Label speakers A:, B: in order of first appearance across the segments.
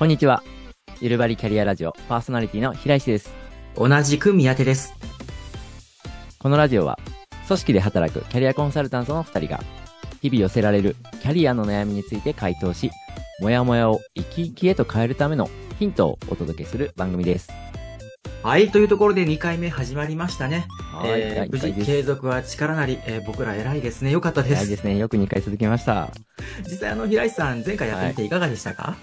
A: こんにちは。ゆるばりキャリアラジオパーソナリティの平石です。
B: 同じく宮手です。
A: このラジオは、組織で働くキャリアコンサルタントの2人が、日々寄せられるキャリアの悩みについて回答し、もやもやを生き生きへと変えるためのヒントをお届けする番組です。
B: はい、というところで2回目始まりましたね。
A: はい、
B: えー無事。継続は力なり、えー僕ら偉いですね。よかったです。
A: 早いですね。よく2回続きました。
B: 実際あの、平石さん、前回やってみていかがでしたか、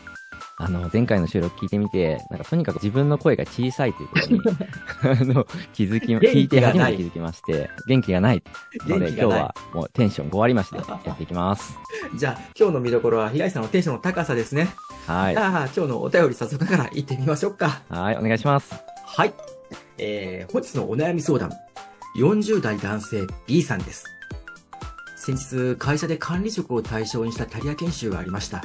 A: あの、前回の収録聞いてみて、なんかとにかく自分の声が小さいということに、あの、気づき、聞いて初めて気づきまして、元気がないので、
B: 元気がない
A: 今日はもうテンション5割増しでやっていきます。
B: じゃあ、今日の見どころは平石さんのテンションの高さですね。
A: はい
B: じ。ゃあ、今日のお便り早速ながら行ってみましょうか。
A: はい、お願いします。
B: はい。えー、本日のお悩み相談。40代男性 B さんです。先日、会社で管理職を対象にしたキャリア研修がありました。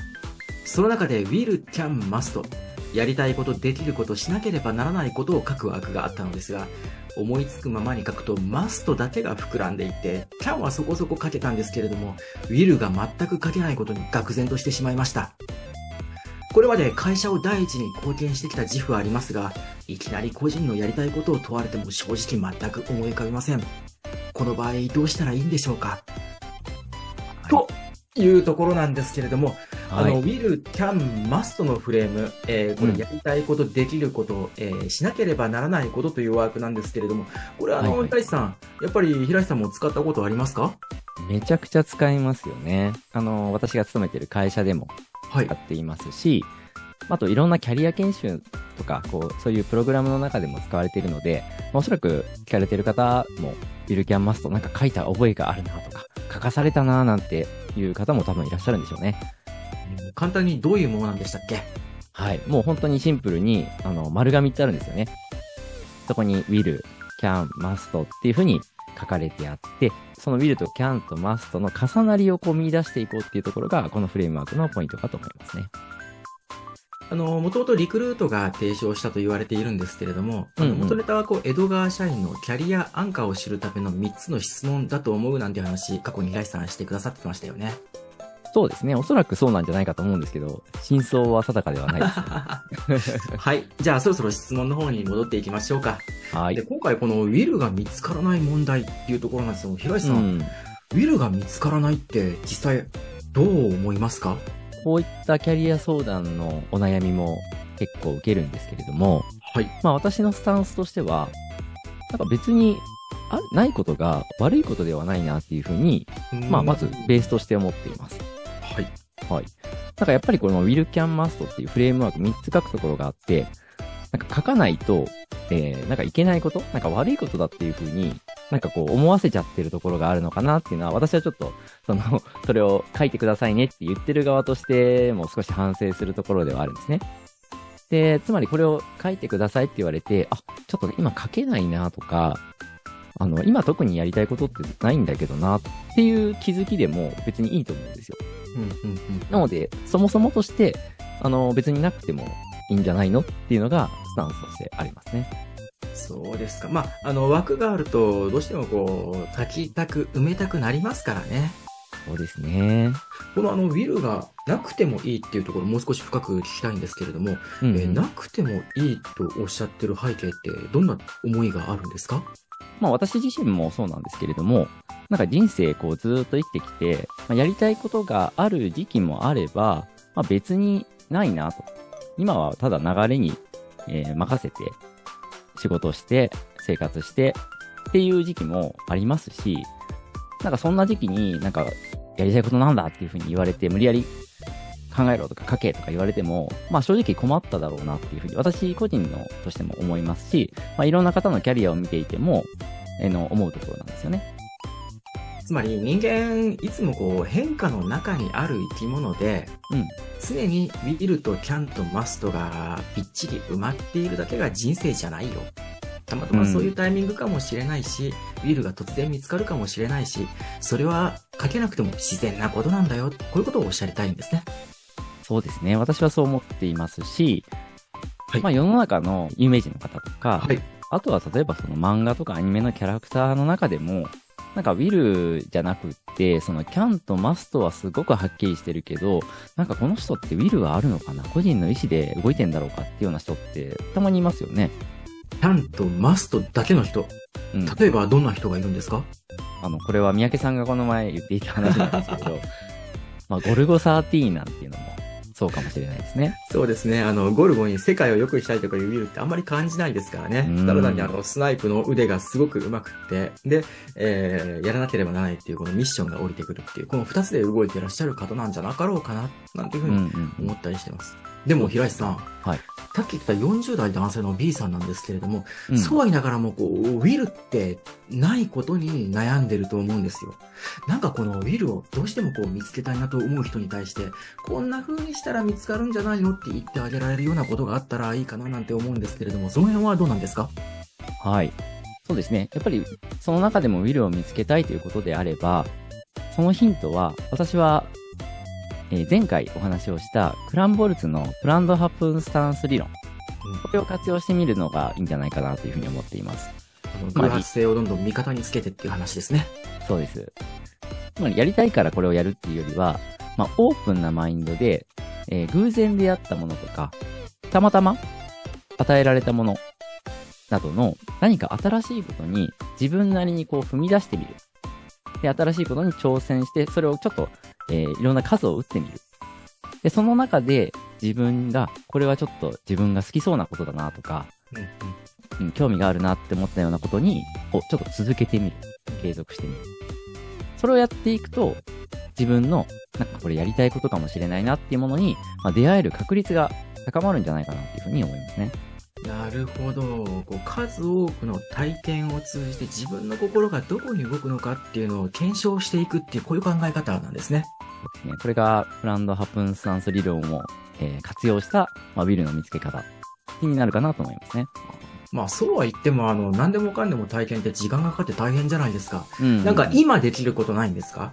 B: その中で will, can, must やりたいこと、できること、しなければならないことを書く枠があったのですが、思いつくままに書くと must だけが膨らんでいて、can はそこそこ書けたんですけれども、will が全く書けないことに愕然としてしまいました。これまで会社を第一に貢献してきた自負はありますが、いきなり個人のやりたいことを問われても正直全く思い浮かびません。この場合どうしたらいいんでしょうか、というところなんですけれども、あの、
A: はい。
B: will, can, must のフレーム、えーこ
A: うん
B: れやりたいこと、できること、えーしなければならないことというワークなんですけれども、これあの、
A: はいはい
B: さん、やっぱり平石さんも使ったことありますか？
A: めちゃくちゃ使いますよね。あの、私が勤めてる会社でも
B: はい
A: 使。っていますし、あといろんなキャリア研修とか、こう、そういうプログラムの中でも使われているので、まあおそらく聞かれてる方も、ビルキャンマストなんか書いた覚えがあるなとか、書かされたななんていう方も多分いらっしゃるんでしょうね。
B: 簡単にどういうものなんでしたっけ？
A: はい。もう本当にシンプルに、あの、丸が3つあるんですよね。そこに will, can, must っていう風に書かれてあって、その will と can と must の重なりをこう見出していこうっていうところが、このフレームワークのポイントかと思いますね。
B: あの、もともとリクルートが提唱したと言われているんですけれども、
A: うんうん
B: 元ネタはこう、江戸川社員のキャリア安価を知るための3つの質問だと思うなんて話、過去に平井さんしてくださってましたよね。
A: そうですね。おそらくそうなんじゃないかと思うんですけど、真相は定かではないですね。
B: はい。じゃあそろそろ質問の方に戻っていきましょうか。
A: はい
B: で。今回このウィルが見つからない問題っていうところなんですけど、平井さん、
A: うん。
B: ウィルが見つからないって実際どう思いますか？
A: こういったキャリア相談のお悩みも結構受けるんですけれども、
B: はい。
A: まあ私のスタンスとしては、なんか別に、あないことが悪いことではないなっていうふうに、まあまずベースとして思っています。
B: はい。
A: はい。なんかやっぱりこの Will Can Must っていうフレームワーク3つ書くところがあって、なんか書かないと、えー、なんかいけないことなんか悪いことだっていうふうに、なんかこう思わせちゃってるところがあるのかなっていうのは、私はちょっと、その、それを書いてくださいねって言ってる側としても少し反省するところではあるんですね。で、つまりこれを書いてくださいって言われて、あ、ちょっと今書けないなとか、あの、今特にやりたいことってないんだけどなっていう気づきでも別にいいと思うんですよ。
B: うんうんうん。
A: なので、そもそもとして、あの、別になくてもいいんじゃないのっていうのが、スタンスとしてありますね。
B: そうですか。まあ、あの、枠があると、どうしてもこう、書きたく、埋めたくなりますからね。
A: そうですね。
B: このあの、ウィルがなくてもいいっていうところ、もう少し深く聞きたいんですけれども、
A: うん、
B: えーなくてもいいとおっしゃってる背景って、どんな思いがあるんですか？
A: まあ私自身もそうなんですけれども、なんか人生こうずっと生きてきて、まあ、やりたいことがある時期もあれば、まあ別にないなと。今はただ流れに、えー任せて、仕事して、生活して、っていう時期もありますし、なんかそんな時期になんかやりたいことなんだっていうふうに言われて、無理やり考えろとか書けとか言われても、まあ正直困っただろうなっていうふうに私個人のとしても思いますし、まあいろんな方のキャリアを見ていても、えーの思うところなんですよね。
B: つまり人間、いつもこう、変化の中にある生き物で、
A: うん。
B: 常にウィルとキャンとマストがぴっちり埋まっているだけが人生じゃないよ。たまたまそういうタイミングかもしれないし、ウィルが突然見つかるかもしれないし、それは書けなくても自然なことなんだよ。こういうことをおっしゃりたいんですね。
A: そうですね。私はそう思っていますし、
B: はい
A: まあ世の中の有名人の方とか、
B: はい。
A: あとは例えばその漫画とかアニメのキャラクターの中でも、なんかウィルじゃなくっって、その can と must はすごくはっきりしてるけど、なんかこの人って will はあるのかな？個人の意思で動いてんだろうかっていうような人ってたまにいますよね。
B: can と must だけの人？
A: うん。
B: 例えばどんな人がいるんですか？
A: あの、これは三宅さんがこの前言っていた話なんですけど、まあ、ゴルゴ13なんていうのもそうかもしれないですね。
B: そうですね。あの、ゴルゴに世界を良くしたいとかいうウィルってあんまり感じないですからね
A: うん。
B: ただ単にあの、スナイプの腕がすごく上手くって、で、えー、やらなければならないっていうこのミッションが降りてくるっていう、この二つで動いていらっしゃる方なんじゃなかろうかな、なんていうふ
A: う
B: うんに
A: うん。
B: 思ったりしてます。でも、平石さん。
A: はい。
B: さっき言った40代男性の B さんなんですけれども、
A: うん
B: そうは言いながらも、こう、ウィルってないことに悩んでると思うんですよ。なんかこのウィルをどうしてもこう見つけたいなと思う人に対して、こんな風にしたら見つかるんじゃないのって言ってあげられるようなことがあったらいいかななんて思うんですけれども、その辺はどうなんですか？
A: はい。そうですね。やっぱり、その中でもウィルを見つけたいということであれば、そのヒントは、私は、えー前回お話をしたクランボルツのプランドハプンスタンス理論。これを活用してみるのがいいんじゃないかなというふうに思っています。
B: 偶発性をどんどん味方につけてっていう話ですね。
A: そうです。つまりやりたいからこれをやるっていうよりは、まあ、オープンなマインドで、えー偶然出会ったものとか、たまたま与えられたものなどの何か新しいことに自分なりにこう踏み出してみる。で、新しいことに挑戦して、それをちょっと、えーいろんな数を打ってみる。で、その中で自分が、これはちょっと自分が好きそうなことだなとか、
B: うん
A: うん、興味があるなって思ったようなことに、こう、ちょっと続けてみる。継続してみる。それをやっていくと、自分の、なんかこれやりたいことかもしれないなっていうものに、まあ、出会える確率が高まるんじゃないかなっていうふうに思いますね。
B: なるほど。こう数多くの体験を通じて自分の心がどこに動くのかっていうのを検証していくっていうこういう考え方なんですね。
A: ですね。これが、プランドハプンスタンス理論を、えー活用した、まあ、ウィルの見つけ方になるかなと思いますね。
B: まあそうは言ってもあの何でもかんでも体験って時間がかかって大変じゃないですか。
A: うん
B: なんか今できることないんですか？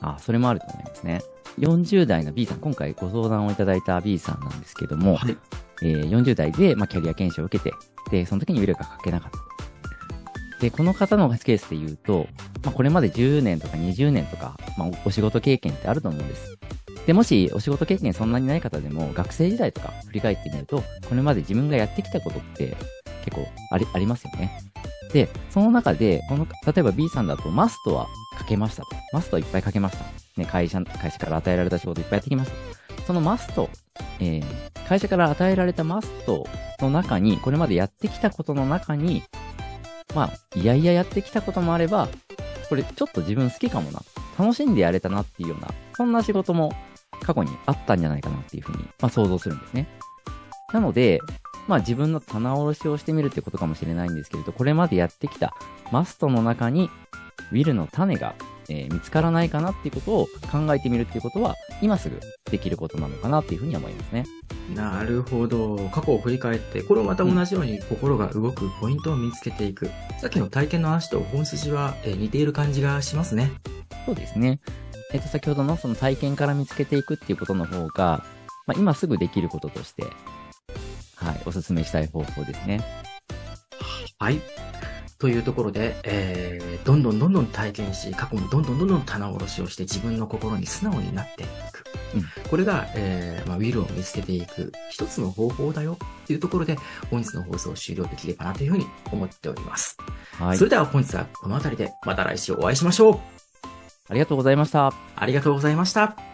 A: あ、それもあると思いますね。40代の B さん、今回ご相談をいただいた B さんなんですけども、
B: はい。
A: えー40代で、まあ、キャリア研修を受けて、で、その時にウィルが書けなかった。で、この方のケースで言うと、まあ、これまで10年とか20年とか、まあ、お仕事経験ってあると思うんです。で、もしお仕事経験そんなにない方でも、学生時代とか振り返ってみると、これまで自分がやってきたことって結構あり、ありますよね。で、その中で、この、例えば B さんだと、マストは書けましたと。マストはいっぱい書けました。ね、会社、会社から与えられた仕事いっぱいやってきました。そのマスト、えー会社から与えられたマストの中に、これまでやってきたことの中に、まあ、いやいややってきたこともあれば、これちょっと自分好きかもな。楽しんでやれたなっていうような、そんな仕事も過去にあったんじゃないかなっていうふうに、まあ想像するんですね。なので、まあ自分の棚卸しをしてみるってことかもしれないんですけれど、これまでやってきたマストの中に、ウィルの種が、えー見つからないかなっていうことを考えてみるっていうことは、今すぐできることなのかなっていうふうに思いますね。
B: なるほど。過去を振り返って、これをまた同じように心が動くポイントを見つけていく。さっきの体験の話と本筋はえー似ている感じがしますね。
A: そうですね。えっ、と、先ほどのその体験から見つけていくっていうことの方が、まあ、今すぐできることとして、はい、お勧めしたい方法ですね。
B: はい。というところで、えー、どんどんどんどん体験し、過去もどんどんどんどん棚卸しをして自分の心に素直になっていく。
A: うん
B: これが、えーまあ、ウィルを見つけていく一つの方法だよっていうところで、本日の放送を終了できればなというふうに思っております。
A: はい
B: そ。れでは本日はこの辺りでまた来週お会いしましょう。
A: ありがとうございました。
B: ありがとうございました。